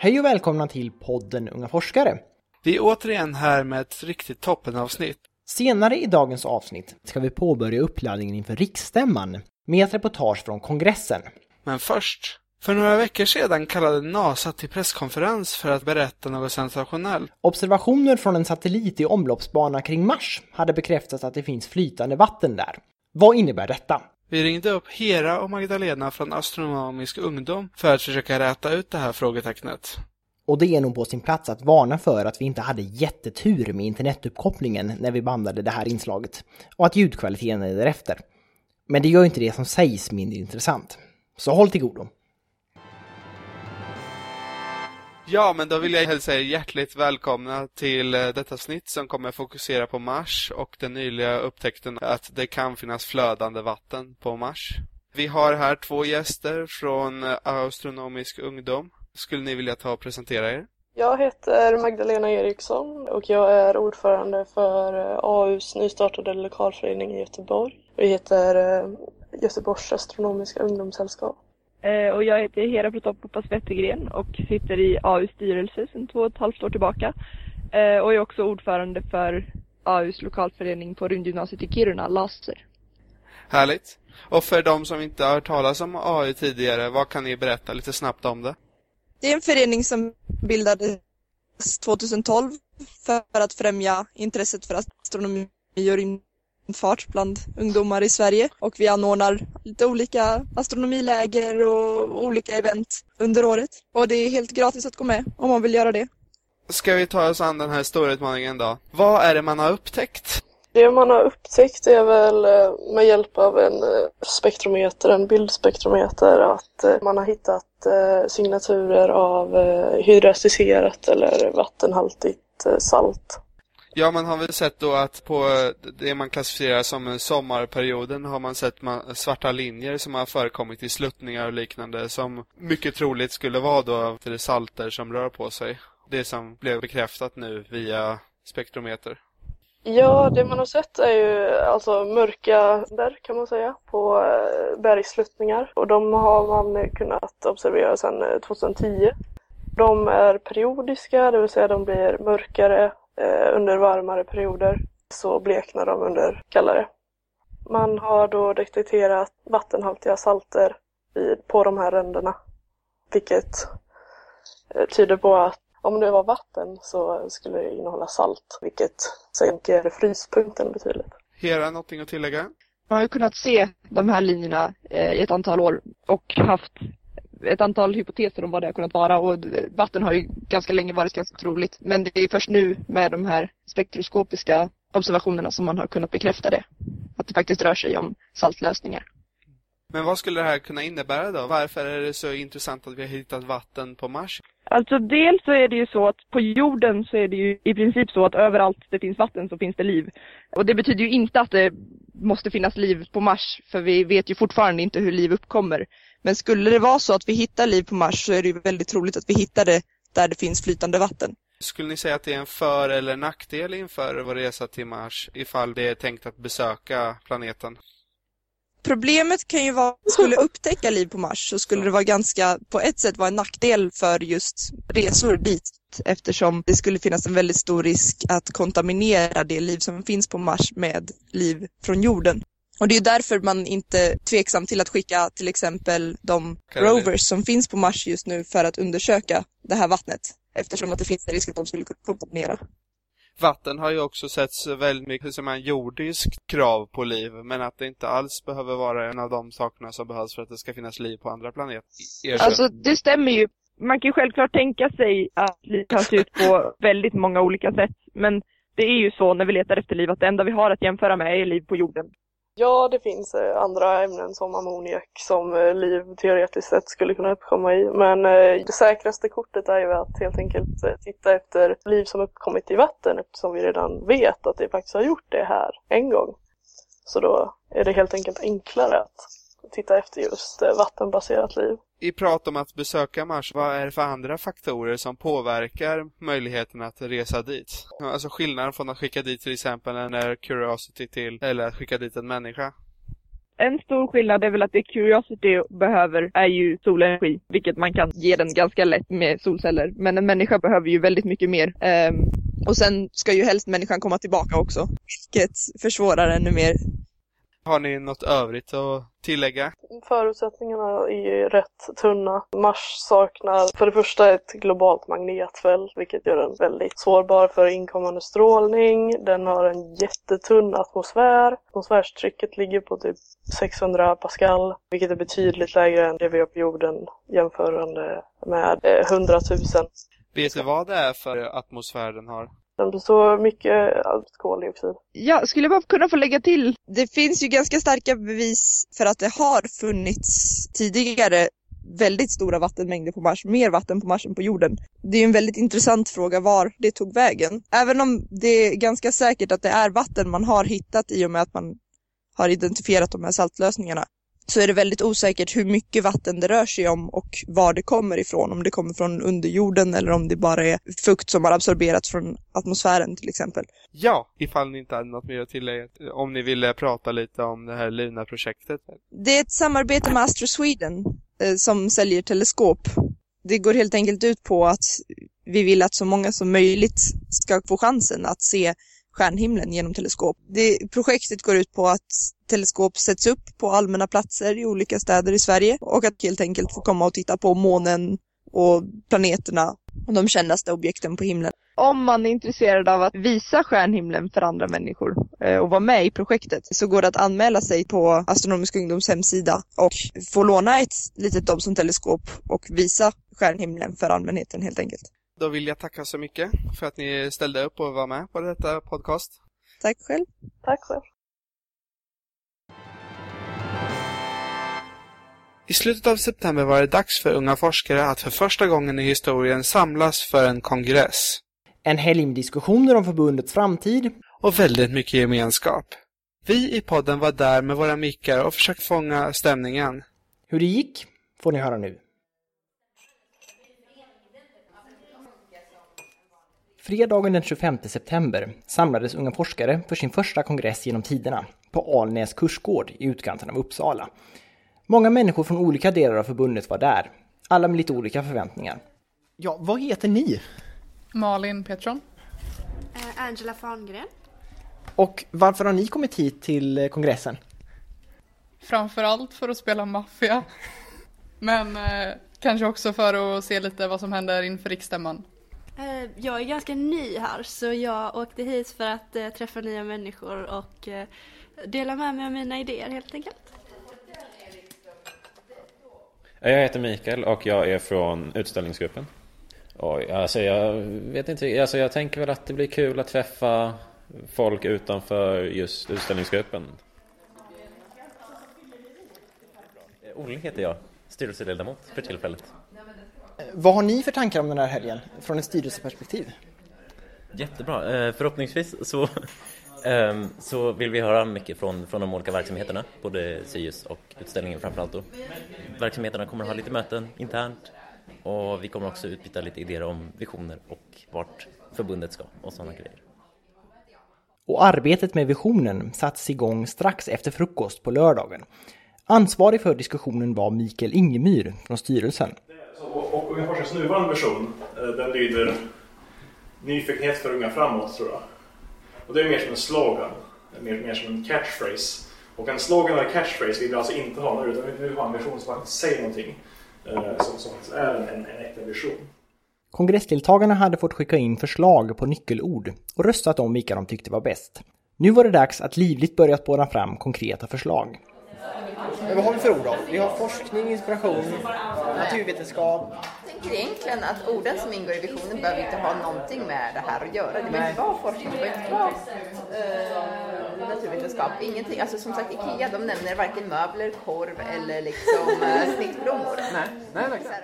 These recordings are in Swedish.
Hej och välkomna till podden Unga forskare. Vi är återigen här med ett riktigt toppenavsnitt. Senare i dagens avsnitt ska vi påbörja uppladdningen inför riksstämman med ett reportage från kongressen. Men först, för några veckor sedan kallade NASA till presskonferens för att berätta något sensationellt. Observationer från en satellit i omloppsbana kring Mars hade bekräftat att det finns flytande vatten där. Vad innebär detta? Vi ringde upp Hera och Magdalena från Astronomisk ungdom för att försöka räta ut det här frågetecknet. Och det är nog på sin plats att varna för att vi inte hade jättetur med internetuppkopplingen när vi bandade det här inslaget och att ljudkvaliteten är därefter. Men det gör inte det som sägs mindre intressant. Så håll till godo. Ja, men då vill jag hälsa er hjärtligt välkomna till eh, detta snitt som kommer fokusera på Mars och den nyliga upptäckten att det kan finnas flödande vatten på Mars. Vi har här två gäster från eh, Astronomisk ungdom. Skulle ni vilja ta och presentera er? Jag heter Magdalena Eriksson och jag är ordförande för eh, AUs nystartade lokalförening i Göteborg. Vi heter Göteborgs astronomiska ungdomssällskap. Eh, och jag heter Hera Protopoppas Wettergren och sitter i AUs styrelse sedan två och ett halvt år tillbaka. Eh, och är också ordförande för AUs lokalförening på rymdgymnasiet i Kiruna, LASER. Härligt. Och för de som inte har hört talas om AU tidigare, vad kan ni berätta lite snabbt om det? Det är en förening som bildades 2012 för att främja intresset för astronomi och rymd fart bland ungdomar i Sverige och vi anordnar lite olika astronomiläger och olika event under året. Och det är helt gratis att gå med om man vill göra det. Ska vi ta oss an den här stora utmaningen då? Vad är det man har upptäckt? Det man har upptäckt är väl eh, med hjälp av en eh, spektrometer, en bildspektrometer, att eh, man har hittat signaturer av hydrastiserat eller vattenhaltigt salt. Ja, man har väl sett då att på eh, det man klassificerar som eh, sommarperioden har man sett svarta linjer som har förekommit i sluttningar och liknande som mycket troligt skulle vara då det salter som rör på sig. Det som blev bekräftat nu via spektrometer. Ja, det man har sett är ju alltså mörka där kan man säga på eh, bergssluttningar och de har man kunnat observera sedan 2010. De är periodiska, det vill säga de blir mörkare under varmare perioder så bleknar de under kallare. Man har då detekterat vattenhaltiga salter på de här ränderna. Vilket eh, tyder på att om det var vatten så skulle det innehålla salt. Vilket sänker fryspunkten betydligt. Hera, någonting att tillägga? Man har ju kunnat se de här linjerna eh, i ett antal år och haft ett antal hypoteser om vad det har kunnat vara och vatten har ju ganska länge varit ganska troligt. Men det är först nu med de här spektroskopiska observationerna som man har kunnat bekräfta det. Att det faktiskt rör sig om saltlösningar. Men vad skulle det här kunna innebära då? Varför är det så intressant att vi har hittat vatten på Mars? Alltså dels så är det ju så att på jorden så är det ju i princip så att överallt det finns vatten så finns det liv. Och det betyder ju inte att det måste finnas liv på Mars, för vi vet ju fortfarande inte hur liv uppkommer. Men skulle det vara så att vi hittar liv på Mars så är det ju väldigt troligt att vi hittar det där det finns flytande vatten. Skulle ni säga att det är en för- eller nackdel inför vår resa till Mars ifall det är tänkt att besöka planeten? Problemet kan ju vara att skulle upptäcka liv på Mars så skulle det vara ganska, på ett sätt vara en nackdel för just resor dit eftersom det skulle finnas en väldigt stor risk att kontaminera det liv som finns på Mars med liv från jorden. Och det är därför man inte är tveksam till att skicka till exempel de Caroline. rovers som finns på Mars just nu för att undersöka det här vattnet. Eftersom att det finns en risk att de skulle kontaminera. Vatten har ju också setts väldigt mycket som en jordisk krav på liv, men att det inte alls behöver vara en av de sakerna som behövs för att det ska finnas liv på andra planeter. Alltså, det stämmer ju. Man kan ju självklart tänka sig att liv kan se ut på väldigt många olika sätt, men det är ju så när vi letar efter liv att det enda vi har att jämföra med är liv på jorden. Ja, det finns eh, andra ämnen som ammoniak som eh, liv teoretiskt sett skulle kunna uppkomma i. Men eh, det säkraste kortet är ju att helt enkelt titta efter liv som uppkommit i vatten eftersom vi redan vet att det faktiskt har gjort det här en gång. Så då är det helt enkelt enklare att titta efter just vattenbaserat liv i prat om att besöka Mars, vad är det för andra faktorer som påverkar möjligheten att resa dit? Alltså skillnaden från att skicka dit till exempel en Curiosity till, eller att skicka dit en människa? En stor skillnad är väl att det Curiosity behöver är ju solenergi, vilket man kan ge den ganska lätt med solceller. Men en människa behöver ju väldigt mycket mer. Um, och sen ska ju helst människan komma tillbaka också, vilket försvårar ännu mer. Har ni något övrigt att tillägga? Förutsättningarna är ju rätt tunna. Mars saknar för det första ett globalt magnetfält vilket gör den väldigt sårbar för inkommande strålning. Den har en jättetunn atmosfär. Atmosfärstrycket ligger på typ 600 pascal vilket är betydligt lägre än det vi har på jorden jämförande med 100 000. Vet du vad det är för atmosfär den har? Så mycket eh, koldioxid. Ja, skulle jag bara kunna få lägga till? Det finns ju ganska starka bevis för att det har funnits tidigare väldigt stora vattenmängder på Mars, mer vatten på Mars än på jorden. Det är en väldigt intressant fråga var det tog vägen. Även om det är ganska säkert att det är vatten man har hittat i och med att man har identifierat de här saltlösningarna så är det väldigt osäkert hur mycket vatten det rör sig om och var det kommer ifrån. Om det kommer från underjorden eller om det bara är fukt som har absorberats från atmosfären till exempel. Ja, ifall ni inte hade något mer att tillägga. Om ni ville prata lite om det här Luna-projektet. Det är ett samarbete med Astro Sweden eh, som säljer teleskop. Det går helt enkelt ut på att vi vill att så många som möjligt ska få chansen att se stjärnhimlen genom teleskop. Det, projektet går ut på att teleskop sätts upp på allmänna platser i olika städer i Sverige och att helt enkelt få komma och titta på månen och planeterna och de kändaste objekten på himlen. Om man är intresserad av att visa stjärnhimlen för andra människor eh, och vara med i projektet så går det att anmäla sig på Astronomiska ungdoms hemsida och få låna ett litet Dobson-teleskop och visa stjärnhimlen för allmänheten helt enkelt. Då vill jag tacka så mycket för att ni ställde upp och var med på detta podcast. Tack själv. Tack själv. I slutet av september var det dags för unga forskare att för första gången i historien samlas för en kongress. En helg med diskussioner om förbundets framtid. Och väldigt mycket gemenskap. Vi i podden var där med våra mickar och försökte fånga stämningen. Hur det gick får ni höra nu. Fredagen den 25 september samlades unga forskare för sin första kongress genom tiderna på Alnäs kursgård i utkanten av Uppsala. Många människor från olika delar av förbundet var där, alla med lite olika förväntningar. Ja, vad heter ni? Malin Petron. Uh, Angela Farngren. Och varför har ni kommit hit till eh, kongressen? Framförallt för att spela maffia. Men eh, kanske också för att se lite vad som händer inför riksstämman. Uh, jag är ganska ny här så jag åkte hit för att uh, träffa nya människor och dela med mig av mina idéer helt enkelt. Jag heter Mikael och jag är från utställningsgruppen. Oj, alltså jag vet inte, alltså jag tänker väl att det blir kul att träffa folk utanför just utställningsgruppen. Olle heter jag, styrelseledamot för tillfället. Vad har ni för tankar om den här helgen från ett styrelseperspektiv? Jättebra, eh, förhoppningsvis så Um, så vill vi höra mycket från, från de olika verksamheterna, både SIUS och utställningen framförallt då. Verksamheterna kommer att ha lite möten internt och vi kommer också utbyta lite idéer om visioner och vart förbundet ska och sådana grejer. Och arbetet med visionen sattes igång strax efter frukost på lördagen. Ansvarig för diskussionen var Mikael Ingemyr från styrelsen. Och, och Unga Forskares nuvarande version, eh, den lyder Nyfikenhet för unga framåt, tror jag. Och det är mer som en slogan, mer, mer som en catchphrase. Och en slogan eller catchphrase vill vi alltså inte ha nu, utan vi vill ha en version som faktiskt säger någonting. Eh, som, som är en, en äkta vision. Kongressdeltagarna hade fått skicka in förslag på nyckelord och röstat om vilka de tyckte var bäst. Nu var det dags att livligt börja spåra fram konkreta förslag. Men vad har vi för ord då? Vi har forskning, inspiration, naturvetenskap. Jag tänker egentligen att orden som ingår i visionen behöver inte ha någonting med det här att göra. Det behöver inte vara forskning, det behöver inte vara uh, naturvetenskap, ingenting. Alltså som sagt, IKEA de nämner varken möbler, korv eller liksom uh, snittblommor. Nej, nej, verkligen.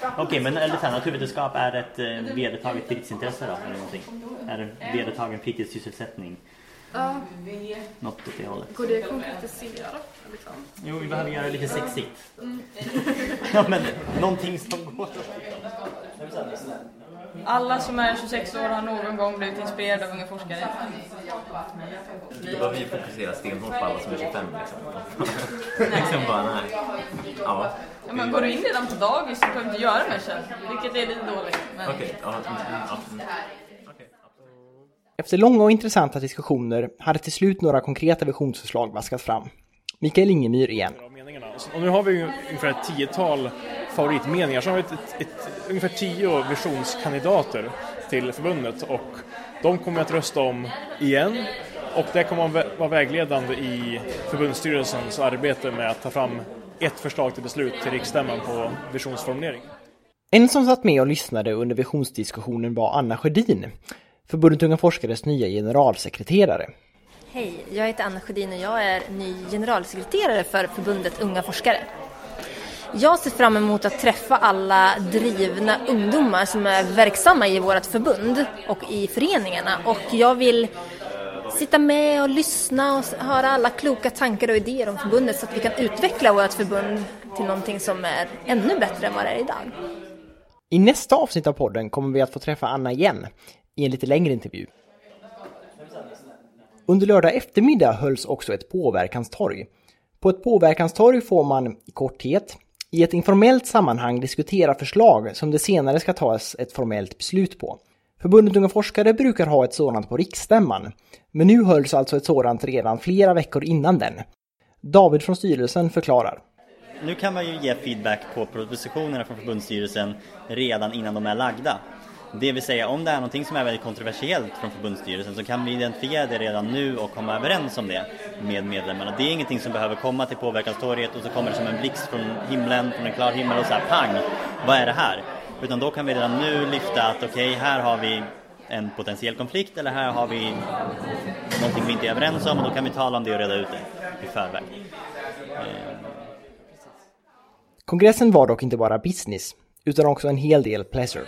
Okej, okay, men eller så här, naturvetenskap är ett eh, vedertaget fritidsintresse då, eller någonting? Är det vedertagen fritidssysselsättning? Ja. Något åt det hållet. Går det att konkretisera? Liksom? Jo, vi behöver göra det lite sexigt. Mm. ja, men någonting som går. Alla som är 26 år har någon gång blivit inspirerade av unga forskare. Då behöver vi fokusera stenhårt på alla som är 25 liksom. liksom bara, nej. Ja. Ja, men går du in redan på dagis så behöver du inte göra mer sen, vilket är lite dåligt. Men... Okej, ja, mm, ja. Efter långa och intressanta diskussioner hade till slut några konkreta visionsförslag vaskats fram. Mikael Ingemyr igen. meningarna. Och nu har vi ungefär ett tiotal favoritmeningar. Så har vi ett, ett, ett, ungefär tio visionskandidater till förbundet och de kommer att rösta om igen. Och det kommer att vara vägledande i förbundsstyrelsens arbete med att ta fram ett förslag till beslut till riksstämman på visionsformulering. En som satt med och lyssnade under visionsdiskussionen var Anna Sjödin, Förbundet Unga Forskares nya generalsekreterare. Hej, jag heter Anna Sjödin och jag är ny generalsekreterare för förbundet Unga Forskare. Jag ser fram emot att träffa alla drivna ungdomar som är verksamma i vårt förbund och i föreningarna och jag vill sitta med och lyssna och höra alla kloka tankar och idéer om förbundet så att vi kan utveckla vårt förbund till någonting som är ännu bättre än vad det är idag. I nästa avsnitt av podden kommer vi att få träffa Anna igen i en lite längre intervju. Under lördag eftermiddag hölls också ett påverkanstorg. På ett påverkanstorg får man i korthet i ett informellt sammanhang diskutera förslag som det senare ska tas ett formellt beslut på. Förbundet Unga Forskare brukar ha ett sådant på riksstämman, men nu hölls alltså ett sådant redan flera veckor innan den. David från styrelsen förklarar. Nu kan man ju ge feedback på propositionerna från förbundsstyrelsen redan innan de är lagda. Det vill säga om det är någonting som är väldigt kontroversiellt från förbundsstyrelsen så kan vi identifiera det redan nu och komma överens om det med medlemmarna. Det är ingenting som behöver komma till påverkanstorget och så kommer det som en blixt från himlen, från en klar himmel och så här pang, vad är det här? Utan då kan vi redan nu lyfta att okej, här har vi en potentiell konflikt eller här har vi någonting vi inte är överens om och då kan vi tala om det och reda ut det i förväg. Kongressen var dock inte bara business, utan också en hel del pleasure.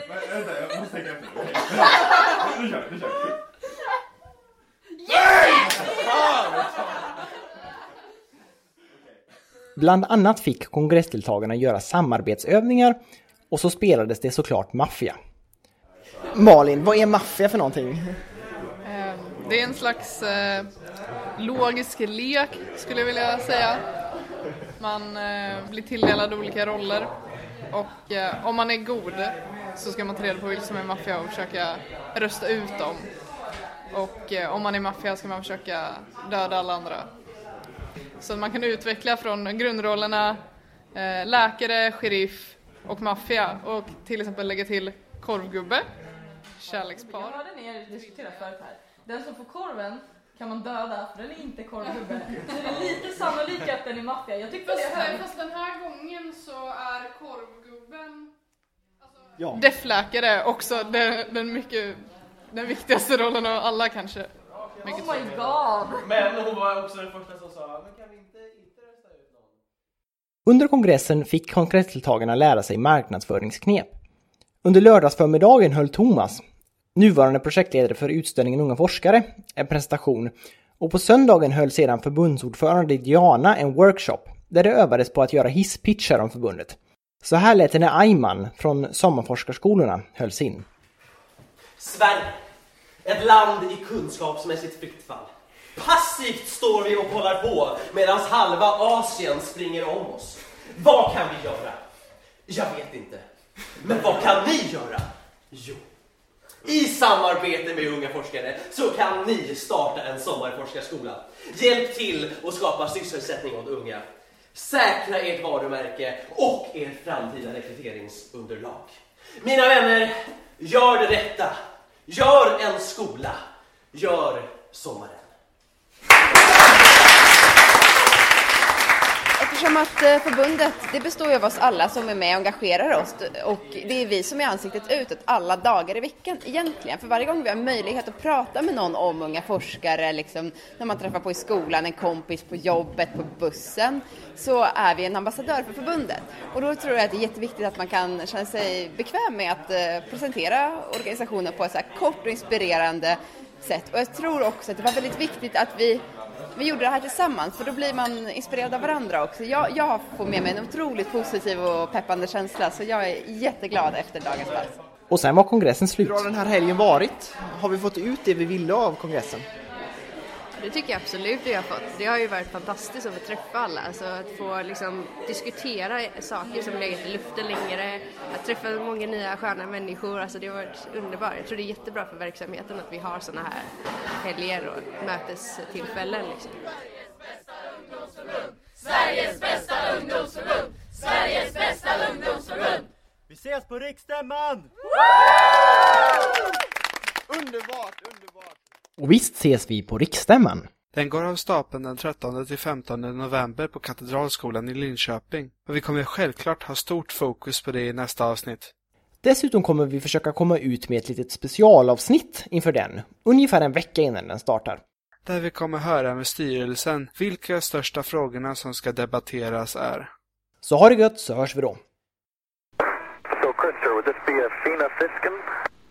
Bland annat fick kongressdeltagarna göra samarbetsövningar och så spelades det såklart maffia. Malin, vad är maffia för någonting? Ehm, det är en slags eh, logisk lek skulle jag vilja säga. Man eh, blir tilldelad olika roller och eh, om man är god så ska man ta reda på vilka som är maffia och försöka rösta ut dem. Och eh, om man är maffia ska man försöka döda alla andra. Så man kan utveckla från grundrollerna eh, läkare, sheriff och maffia och till exempel lägga till korvgubbe, kärlekspar. Jag hörde ni er diskutera förut här. Den som får korven kan man döda för den är inte korvgubbe. Så det är lite sannolikt att den är maffia. Jag tyckte Fast, det här. fast den här gången så är korvgubben Ja. Deffläkare också den, den mycket den viktigaste rollen av alla kanske. Mycket Oh my god! Men hon var också den första som sa, men kan vi inte, inte rösta ut någon? Under kongressen fick kongressdeltagarna lära sig marknadsföringsknep. Under lördagsförmiddagen höll Thomas, nuvarande projektledare för utställningen Unga Forskare, en presentation och på söndagen höll sedan förbundsordförande Diana en workshop där det övades på att göra hisspitchar om förbundet. Så här lät det när Ayman från sommarforskarskolorna höll sin. Sverige. Ett land i kunskapsmässigt fritt fall. Passivt står vi och kollar på medan halva Asien springer om oss. Vad kan vi göra? Jag vet inte. Men vad kan ni göra? Jo, i samarbete med unga forskare så kan ni starta en sommarforskarskola. Hjälp till att skapa sysselsättning åt unga. Säkra ert varumärke och ert framtida rekryteringsunderlag. Mina vänner, gör det rätta. Gör en skola. Gör sommaren. Eftersom att eh, förbundet, det består ju av oss alla som är med och engagerar oss och det är vi som är ansiktet utåt alla dagar i veckan egentligen. För varje gång vi har möjlighet att prata med någon om unga forskare, liksom när man träffar på i skolan, en kompis på jobbet, på bussen, så är vi en ambassadör för förbundet. Och då tror jag att det är jätteviktigt att man kan känna sig bekväm med att eh, presentera organisationen på ett så här kort och inspirerande sätt. Och jag tror också att det var väldigt viktigt att vi vi gjorde det här tillsammans för då blir man inspirerad av varandra också. Jag, jag får med mig en otroligt positiv och peppande känsla så jag är jätteglad efter dagens pass. Och sen var kongressen slut. Hur har den här helgen varit? Har vi fått ut det vi ville av kongressen? Det tycker jag absolut vi har fått. Det har ju varit fantastiskt att få träffa alla, alltså att få liksom diskutera saker som legat i luften längre, att träffa många nya sköna människor, alltså det har varit underbart. Jag tror det är jättebra för verksamheten att vi har sådana här helger och mötestillfällen liksom. Sveriges bästa ungdomsförbund! Sveriges bästa ungdomsförbund! Vi ses på riksstämman! Och visst ses vi på riksstämman. Den går av stapeln den 13 till 15 november på Katedralskolan i Linköping. Och vi kommer självklart ha stort fokus på det i nästa avsnitt. Dessutom kommer vi försöka komma ut med ett litet specialavsnitt inför den, ungefär en vecka innan den startar. Där vi kommer höra med styrelsen vilka största frågorna som ska debatteras är. Så ha det gött så hörs vi då.